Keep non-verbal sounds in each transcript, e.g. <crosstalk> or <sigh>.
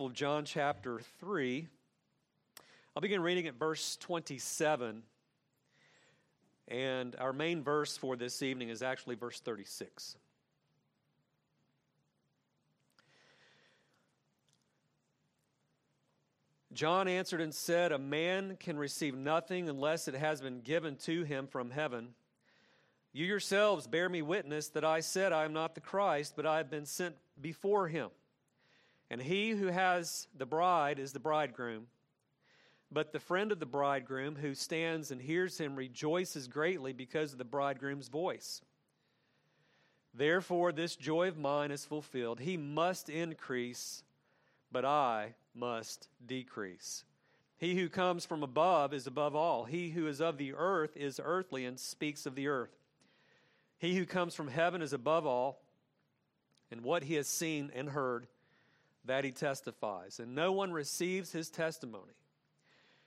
Gospel of John, chapter 3. I'll begin reading at verse 27. And our main verse for this evening is actually verse 36. John answered and said, A man can receive nothing unless it has been given to him from heaven. You yourselves bear me witness that I said, I am not the Christ, but I have been sent before him. And he who has the bride is the bridegroom. But the friend of the bridegroom who stands and hears him rejoices greatly because of the bridegroom's voice. Therefore, this joy of mine is fulfilled. He must increase, but I must decrease. He who comes from above is above all. He who is of the earth is earthly and speaks of the earth. He who comes from heaven is above all, and what he has seen and heard, that he testifies. And no one receives his testimony.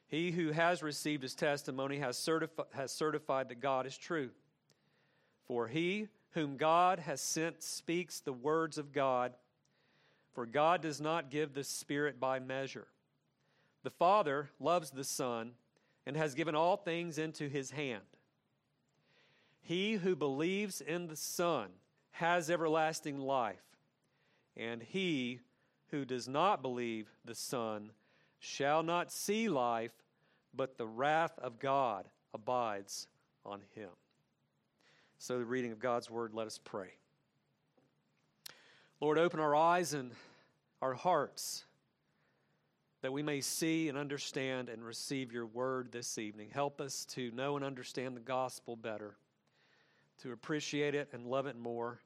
He who has received his testimony has, certifi- has certified that God is true. For he whom God has sent speaks the words of God for God does not give the Spirit by measure. The Father loves the Son and has given all things into his hand. He who believes in the Son has everlasting life, and he who does not believe the Son shall not see life, but the wrath of God abides on him. So, the reading of God's word, let us pray. Lord, open our eyes and our hearts that we may see and understand and receive your word this evening. Help us to know and understand the gospel better, to appreciate it and love it more,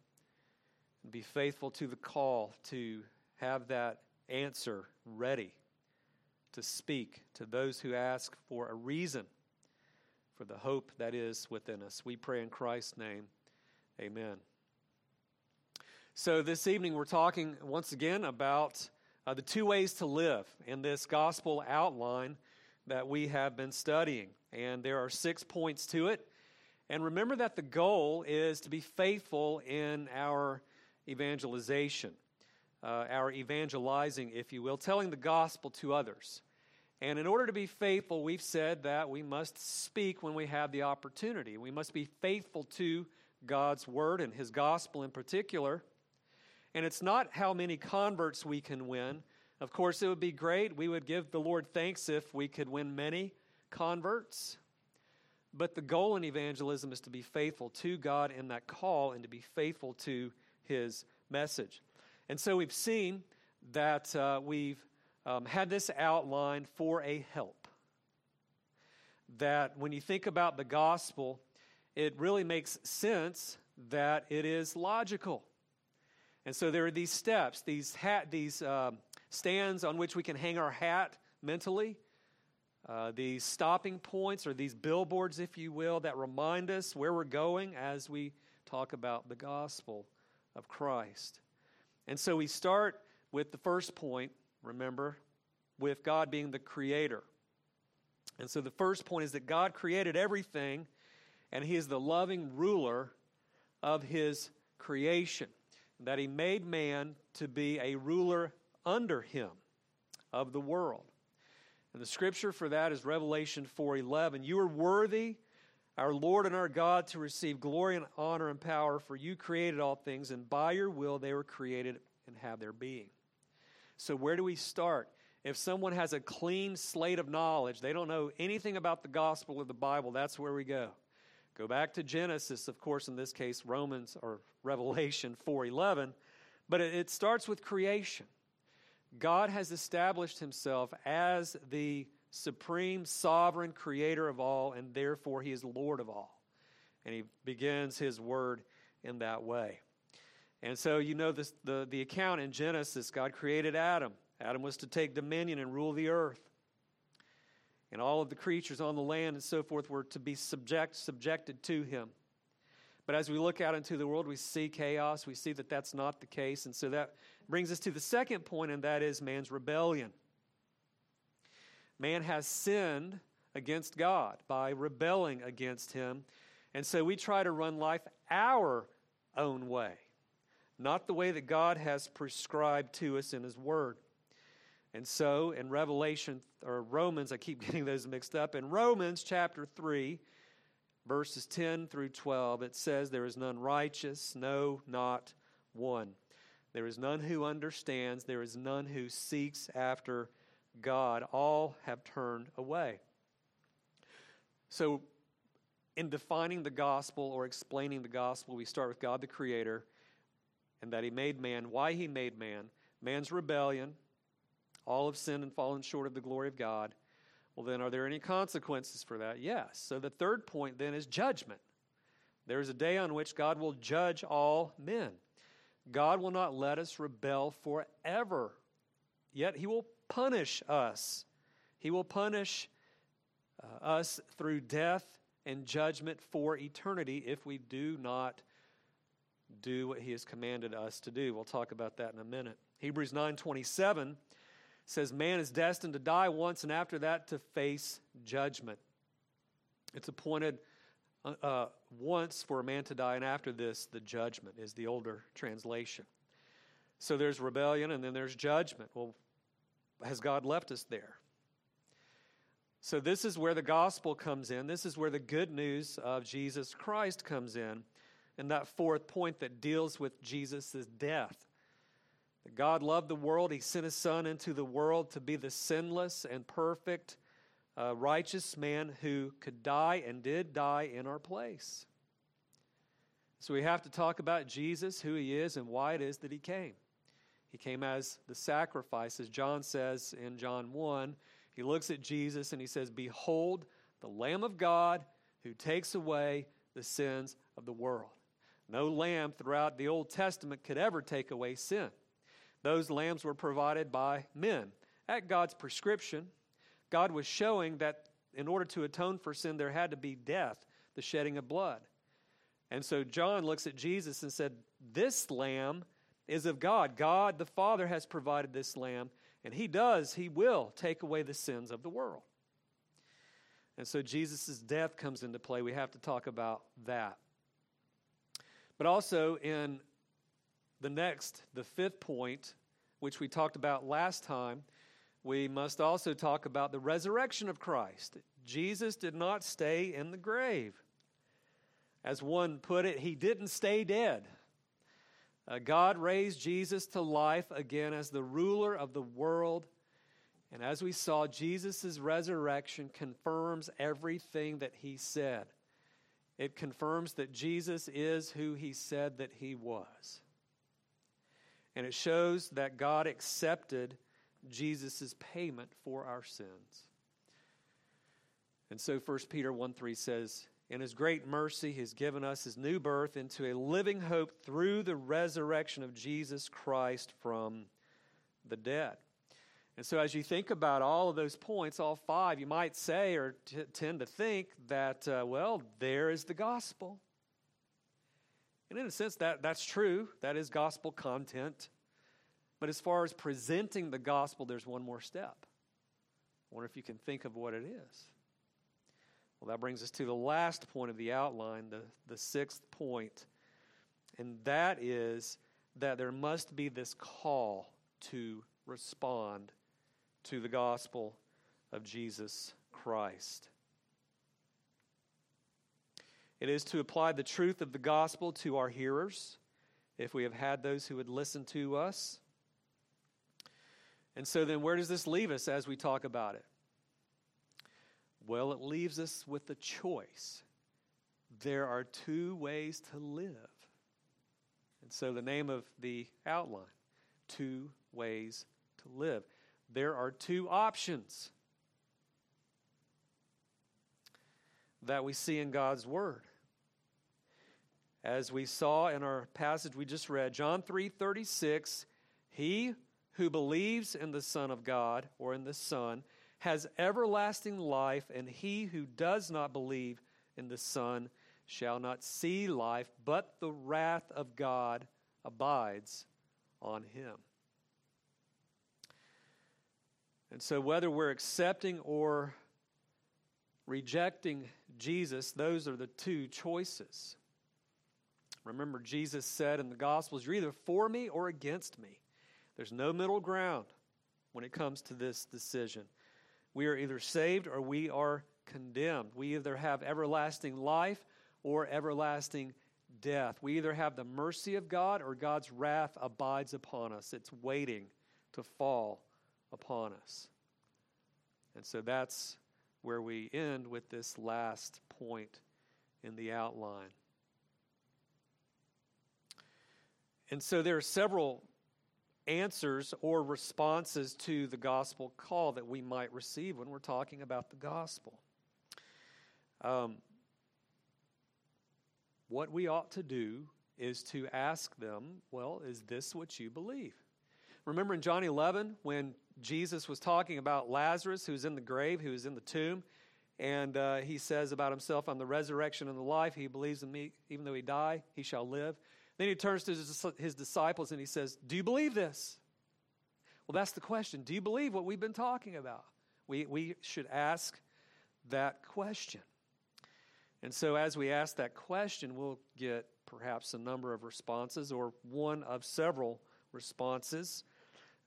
and be faithful to the call to have that answer ready to speak to those who ask for a reason for the hope that is within us. We pray in Christ's name. Amen. So, this evening we're talking once again about uh, the two ways to live in this gospel outline that we have been studying. And there are six points to it. And remember that the goal is to be faithful in our evangelization, uh, our evangelizing, if you will, telling the gospel to others. And in order to be faithful, we've said that we must speak when we have the opportunity. We must be faithful to God's word and his gospel in particular. And it's not how many converts we can win. Of course, it would be great. We would give the Lord thanks if we could win many converts. But the goal in evangelism is to be faithful to God in that call and to be faithful to His message. And so we've seen that uh, we've um, had this outline for a help. That when you think about the gospel, it really makes sense that it is logical. And so there are these steps, these, hat, these um, stands on which we can hang our hat mentally, uh, these stopping points or these billboards, if you will, that remind us where we're going as we talk about the gospel of Christ. And so we start with the first point, remember, with God being the creator. And so the first point is that God created everything, and He is the loving ruler of His creation that he made man to be a ruler under him of the world. And the scripture for that is Revelation 4:11. You are worthy, our Lord and our God, to receive glory and honor and power, for you created all things, and by your will they were created and have their being. So where do we start? If someone has a clean slate of knowledge, they don't know anything about the gospel or the Bible, that's where we go. Go back to Genesis, of course, in this case, Romans or Revelation 4:11, but it, it starts with creation. God has established himself as the supreme sovereign creator of all, and therefore he is Lord of all. And he begins his word in that way. And so you know this, the, the account in Genesis God created Adam. Adam was to take dominion and rule the earth and all of the creatures on the land and so forth were to be subject, subjected to him. But as we look out into the world, we see chaos. We see that that's not the case. And so that brings us to the second point, and that is man's rebellion. Man has sinned against God by rebelling against him. And so we try to run life our own way, not the way that God has prescribed to us in his word. And so in Revelation or Romans, I keep <laughs> getting those mixed up. In Romans chapter 3, verses 10 through 12, it says, There is none righteous, no, not one. There is none who understands, there is none who seeks after God. All have turned away. So, in defining the gospel or explaining the gospel, we start with God the Creator and that He made man, why He made man, man's rebellion, all have sinned and fallen short of the glory of God. Well, then, are there any consequences for that? Yes. So, the third point then is judgment. There is a day on which God will judge all men. God will not let us rebel forever, yet He will punish us. He will punish uh, us through death and judgment for eternity if we do not do what he has commanded us to do. We'll talk about that in a minute. Hebrews 9:27 says man is destined to die once and after that to face judgment. It's appointed uh, uh, once for a man to die and after this the judgment is the older translation. So there's rebellion and then there's judgment. Well, has God left us there? So, this is where the gospel comes in. This is where the good news of Jesus Christ comes in. And that fourth point that deals with Jesus' death. That God loved the world, He sent His Son into the world to be the sinless and perfect, uh, righteous man who could die and did die in our place. So, we have to talk about Jesus, who He is, and why it is that He came. He came as the sacrifice, as John says in John 1 he looks at Jesus and he says, Behold, the Lamb of God who takes away the sins of the world. No lamb throughout the Old Testament could ever take away sin. Those lambs were provided by men. At God's prescription, God was showing that in order to atone for sin, there had to be death, the shedding of blood. And so John looks at Jesus and said, This lamb is of God. God the Father has provided this lamb, and he does, he will take away the sins of the world. And so Jesus' death comes into play. We have to talk about that. But also in the next, the fifth point, which we talked about last time, we must also talk about the resurrection of Christ. Jesus did not stay in the grave. As one put it, he didn't stay dead. Uh, God raised Jesus to life again as the ruler of the world. And as we saw, Jesus' resurrection confirms everything that he said. It confirms that Jesus is who he said that he was. And it shows that God accepted Jesus' payment for our sins. And so 1 Peter 1 3 says, in his great mercy, he's given us his new birth into a living hope through the resurrection of Jesus Christ from the dead. And so, as you think about all of those points, all five, you might say or t- tend to think that, uh, well, there is the gospel. And in a sense, that, that's true. That is gospel content. But as far as presenting the gospel, there's one more step. I wonder if you can think of what it is. Well, that brings us to the last point of the outline, the, the sixth point, and that is that there must be this call to respond to the gospel of Jesus Christ. It is to apply the truth of the gospel to our hearers, if we have had those who would listen to us. And so, then, where does this leave us as we talk about it? Well, it leaves us with a choice. There are two ways to live. And so the name of the outline two ways to live. There are two options that we see in God's Word. As we saw in our passage we just read, John 3 36, he who believes in the Son of God or in the Son has everlasting life, and he who does not believe in the Son shall not see life, but the wrath of God abides on him. And so, whether we're accepting or rejecting Jesus, those are the two choices. Remember, Jesus said in the Gospels, You're either for me or against me. There's no middle ground. when it comes to this decision. We are either saved or we are condemned. We either have everlasting life or everlasting death. We either have the mercy of God or God's wrath abides upon us. It's waiting to fall upon us. And so that's where we end with this last point in the outline. And so there are several answers or responses to the gospel call that we might receive when we're talking about the gospel. Um, what we ought to do is to ask them, well, is this what you believe? Remember in John 11 when Jesus was talking about Lazarus who's in the grave, who is in the tomb, and uh, he says about himself, I'm the resurrection and the life. He believes in me, even though he die, he shall live. Then he turns to his, disciples and he says, Do you believe this? Well, that's the question. Do you believe what we've been talking about? We, we should ask that question. And so, as we ask that question, we'll get perhaps a number of responses or one of several responses.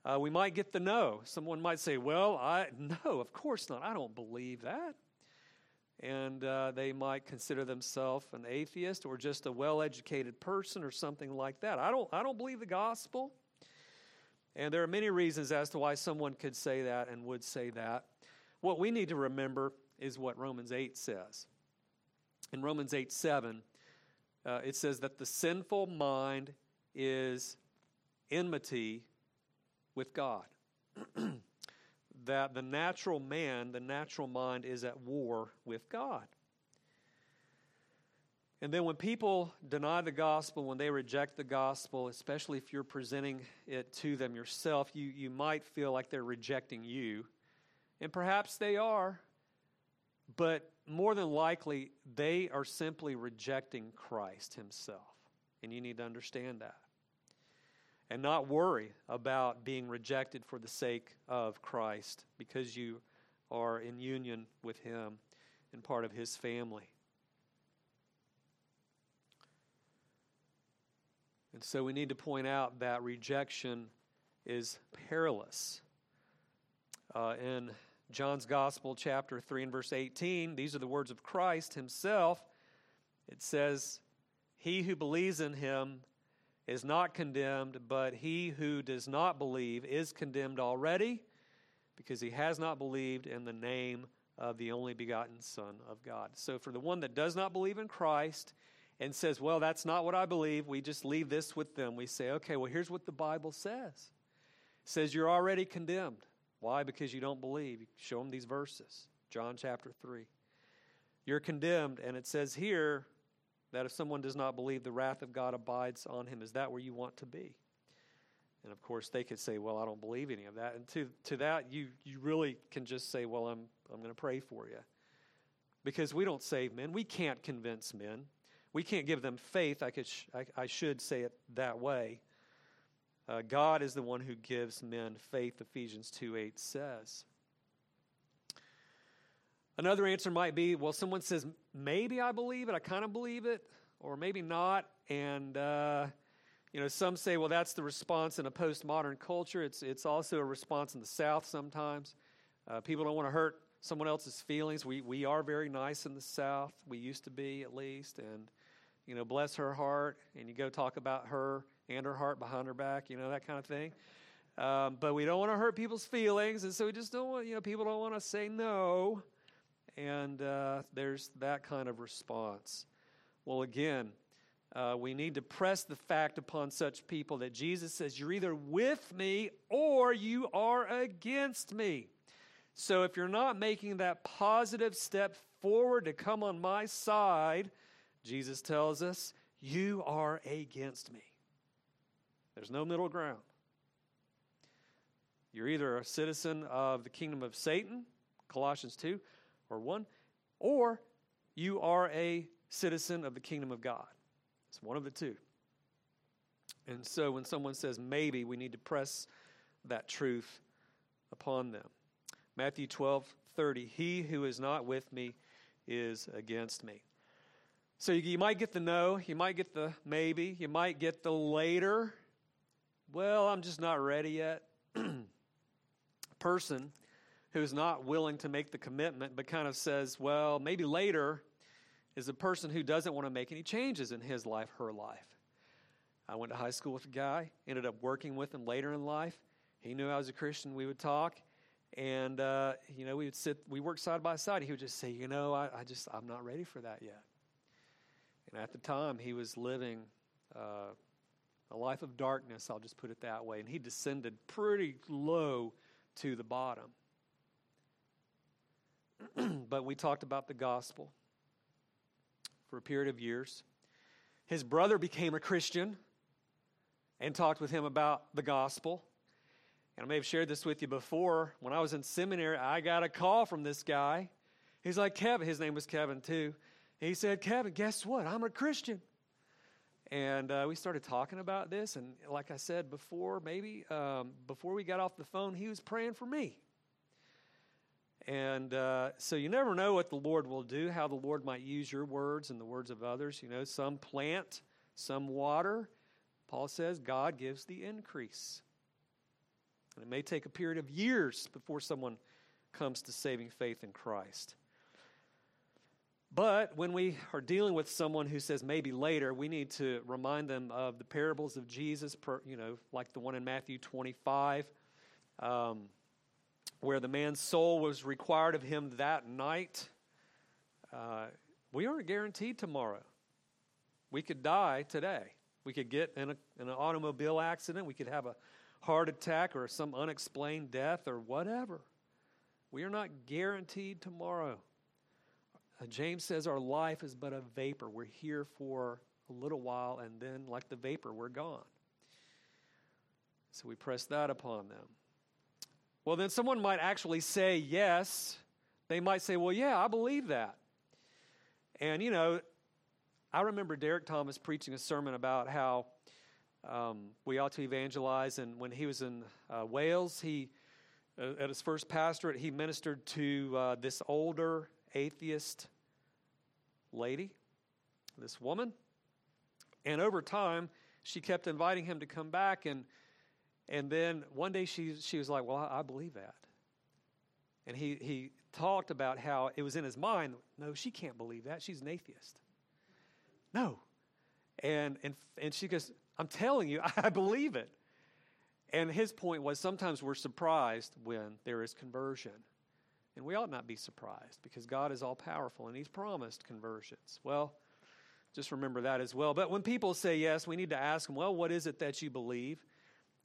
Uh, we might get the no. Someone might say, Well, I, no, of course not. I don't believe that and uh, they might consider themselves an atheist or just a well-educated person or something like that. I don't, I don't believe the gospel. And there are many reasons as to why someone could say that and would say that. What we need to remember is what Romans 8 says. In Romans 8 7, uh, it says that the sinful mind is enmity with God. <clears throat> that the natural man, the natural mind, is at war with God. And then when people deny the gospel, when they reject the gospel, especially if you're presenting it to them yourself, you, you might feel like they're rejecting you. And perhaps they are, but more than likely, they are simply rejecting Christ Himself. And you need to understand that and not worry about being rejected for the sake of Christ because you are in union with Him and part of His family. And so we need to point out that rejection is perilous. Uh, in John's Gospel, chapter 3 and verse 18, these are the words of Christ Himself. It says, He who believes in Him is not condemned, but he who does not believe is condemned already because he has not believed in the name of the only begotten Son of God. So, for the one that does not believe in Christ and says, Well, that's not what I believe, we just leave this with them. We say, Okay, well, here's what the Bible says it says you're already condemned. Why? Because you don't believe. Show them these verses. John chapter 3. You're condemned, and it says here, that if someone does not believe, the wrath of God abides on him. Is that where you want to be? And of course, they could say, Well, I don't believe any of that. And to, to that, you, you really can just say, Well, I'm, I'm going to pray for you. Because we don't save men. We can't convince men. We can't give them faith. I, could sh- I, I should say it that way. Uh, God is the one who gives men faith, Ephesians 2 8 says. Another answer might be well, someone says, maybe I believe it, I kind of believe it, or maybe not. And, uh, you know, some say, well, that's the response in a postmodern culture. It's, it's also a response in the South sometimes. Uh, people don't want to hurt someone else's feelings. We, we are very nice in the South. We used to be, at least. And, you know, bless her heart. And you go talk about her and her heart behind her back, you know, that kind of thing. Um, but we don't want to hurt people's feelings. And so we just don't want, you know, people don't want to say no and uh, there's that kind of response. Well, again, uh, we need to press the fact upon such people that Jesus says, You're either with me or you are against me. So if you're not making that positive step forward to come on my side, Jesus tells us, You are against me. There's no middle ground. You're either a citizen of the kingdom of Satan, Colossians 2, or one, or you are a citizen of the kingdom of God. It's one of the two. And so when someone says maybe, we need to press that truth upon them. Matthew 12, 30. He who is not with me is against me. So you, you might get the no, you might get the maybe, you might get the later. Well, I'm just not ready yet. <clears throat> person who's not willing to make the commitment but kind of says, well, maybe later, is a person who doesn't want to make any changes in his life, her life. I went to high school with a guy, ended up working with him later in life. He knew I was a Christian. We would talk, and uh, you know, we would sit. We worked side by side. He would just say, "You know, I, I just I'm not ready for that yet." And at the time, he was living uh, a life of darkness. I'll just put it that way. And he descended pretty low to the bottom. <clears throat> but we talked about the gospel for a period of years. His brother became a Christian and talked with him about the gospel. And I may have shared this with you before. When I was in seminary, I got a call from this guy. He's like, Kevin, his name was Kevin too. He said, Kevin, guess what? I'm a Christian. And uh, we started talking about this. And like I said before, maybe um, before we got off the phone, he was praying for me. And uh, so you never know what the Lord will do, how the Lord might use your words and the words of others. You know, some plant, some water. Paul says God gives the increase. And it may take a period of years before someone comes to saving faith in Christ. But when we are dealing with someone who says maybe later, we need to remind them of the parables of Jesus, per, you know, like the one in Matthew 25, um, where the man's soul was required of him that night. Uh, we aren't guaranteed tomorrow. We could die today. We could get in, a, in an automobile accident. We could have a heart attack or some unexplained death or whatever. We are not guaranteed tomorrow. Uh, James says our life is but a vapor. We're here for a little while, and then, like the vapor, we're gone. So we press that upon them. Well, then someone might actually say yes. They might say, well, yeah, I believe that. And, you know, I remember Derek Thomas preaching a sermon about how um, we ought to evangelize. And when he was in uh, Wales, he, uh, at his first pastorate, he ministered to uh, this older atheist lady, this woman. And over time, she kept inviting him to come back. And, and then one day she, she was like, Well, I, I believe that. And he, he talked about how it was in his mind no, she can't believe that. She's an atheist. No. And, and, and she goes, I'm telling you, <laughs> I believe it. And his point was sometimes we're surprised when there is conversion. And we ought not be surprised because God is all powerful and He's promised conversions. Well, just remember that as well. But when people say yes, we need to ask them, well, what is it that you believe?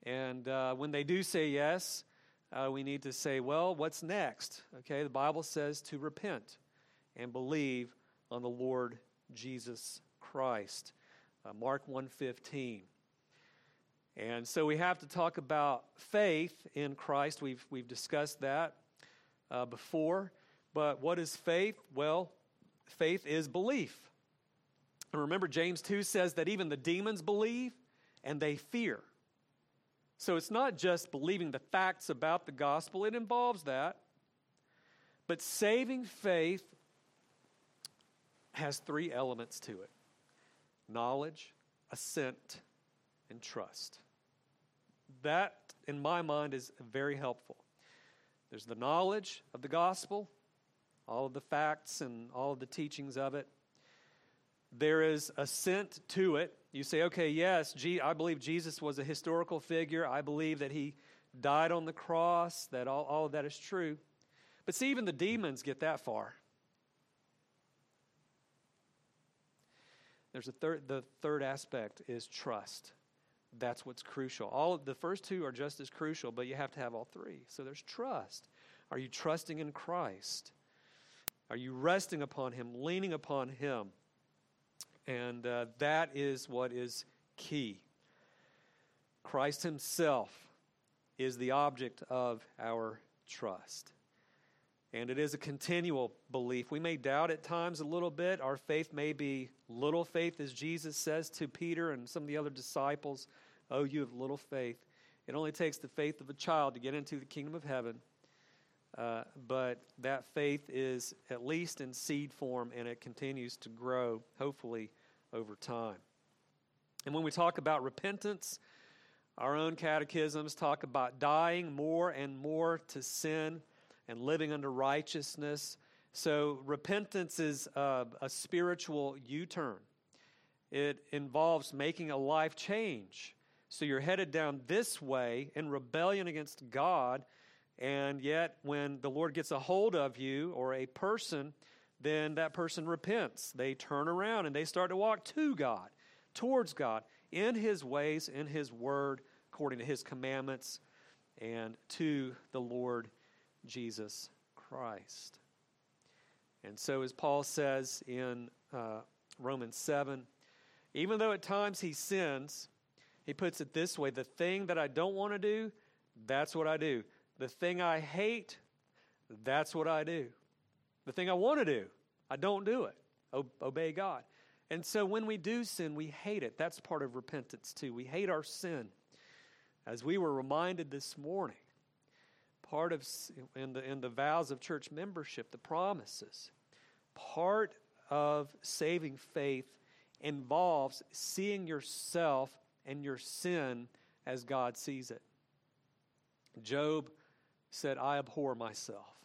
And uh, when they do say yes, uh, we need to say, well, what's next? Okay, the Bible says to repent and believe on the Lord Jesus Christ. Uh, Mark 1:15. And so we have to talk about faith in Christ. We've, we've discussed that uh, before. But what is faith? Well, faith is belief. And remember, James 2 says that even the demons believe and they fear. So it's not just believing the facts about the gospel, it involves that. But saving faith has three elements to it knowledge, assent, and trust. That, in my mind, is very helpful. There's the knowledge of the gospel, all of the facts and all of the teachings of it. There is assent to it. You say, okay, yes, I believe Jesus was a historical figure. I believe that he died on the cross, that all, all of that is true. But see, even the demons get that far. There's a third, the third aspect is trust. That's what's crucial. All the first two are just as crucial, but you have to have all three. So there's trust. Are you trusting in Christ? Are you resting upon Him, leaning upon Him? And uh, that is what is key. Christ Himself is the object of our trust. And it is a continual belief. We may doubt at times a little bit. Our faith may be little faith, as Jesus says to Peter and some of the other disciples. Oh, you have little faith. It only takes the faith of a child to get into the kingdom of heaven. Uh, but that faith is at least in seed form and it continues to grow, hopefully, over time. And when we talk about repentance, Our own catechisms talk about dying more and more to sin and living under righteousness. So, repentance is a, a spiritual U turn. It involves making a life change. So, you're headed down this way in rebellion against God, and yet when the Lord gets a hold of you or a person, then that person repents. They turn around and they start to walk to God, towards God, in His ways, in His word, according to His commandments, and to the Lord Jesus Christ. And so, as Paul says in uh, Romans 7, even though at times he sins, he puts it this way the thing that I don't want to do, that's what I do. The thing I hate, that's what I do. The thing I want to do, I don't do it. O- obey God. And so when we do sin, we hate it. That's part of repentance, too. We hate our sin. As we were reminded this morning, part of in the, in the vows of church membership, the promises, part of saving faith involves seeing yourself and your sin as God sees it. Job said, I abhor myself.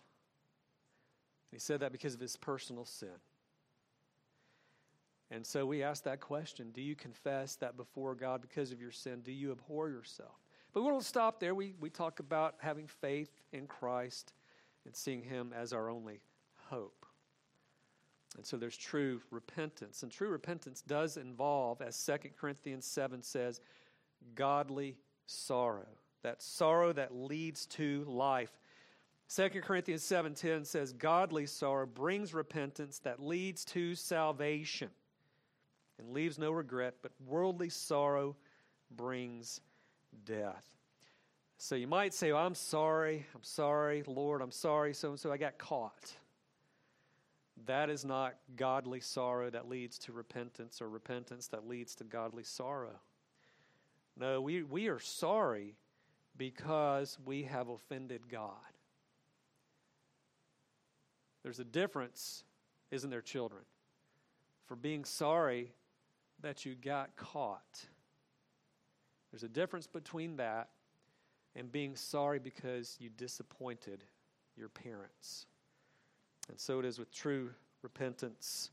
He said that because of his personal sin. And so we ask that question Do you confess that before God because of your sin? Do you abhor yourself? But we don't stop there. We, we talk about having faith in Christ and seeing Him as our only hope. And so there's true repentance. And true repentance does involve, as 2 Corinthians 7 says, godly sorrow. That sorrow that leads to life. 2 Corinthians 7:10 says godly sorrow brings repentance that leads to salvation and leaves no regret, but worldly sorrow brings death. So you might say, well, I'm sorry, I'm sorry, Lord, I'm sorry, so and so I got caught. That is not godly sorrow that leads to repentance or repentance that leads to godly sorrow. No, we, we are sorry because we have offended God. There's a difference, isn't there, children, for being sorry that you got caught. There's a difference between that and being sorry because you disappointed your parents. And so it is with true repentance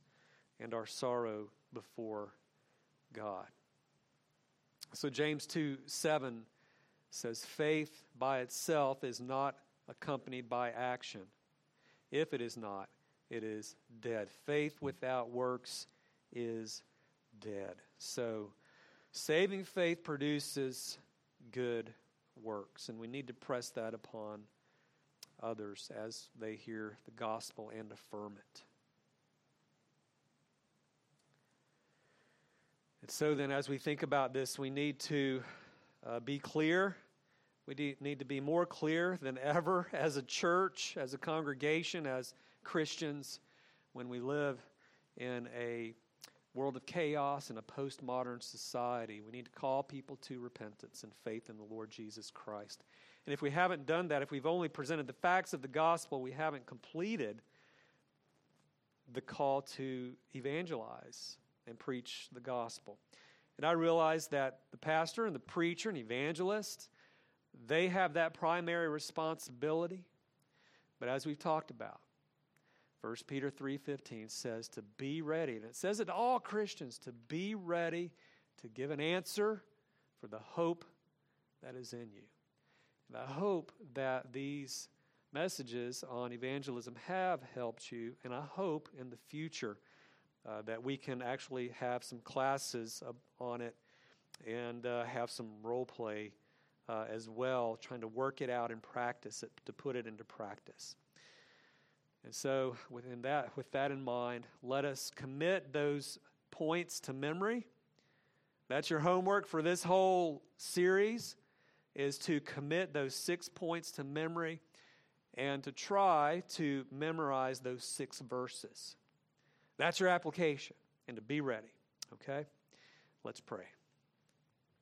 and our sorrow before God. So James 2 7 says, Faith by itself is not accompanied by action. If it is not, it is dead. Faith without works is dead. So, saving faith produces good works, and we need to press that upon others as they hear the gospel and affirm it. And so, then, as we think about this, we need to uh, be clear. We need to be more clear than ever as a church, as a congregation, as Christians, when we live in a world of chaos and a postmodern society. We need to call people to repentance and faith in the Lord Jesus Christ. And if we haven't done that, if we've only presented the facts of the gospel, we haven't completed the call to evangelize and preach the gospel. And I realize that the pastor and the preacher and evangelist, they have that primary responsibility. But as we've talked about, 1 Peter 3:15 says to be ready. And it says it to all Christians to be ready to give an answer for the hope that is in you. And I hope that these messages on evangelism have helped you, and I hope in the future uh, that we can actually have some classes on it and uh, have some role play uh, as well, trying to work it out and practice it, to put it into practice. And so, within that, with that in mind, let us commit those points to memory. That's your homework for this whole series is to commit those six points to memory and to try to memorize those six verses. That's your application and to be ready. Okay? Let's pray.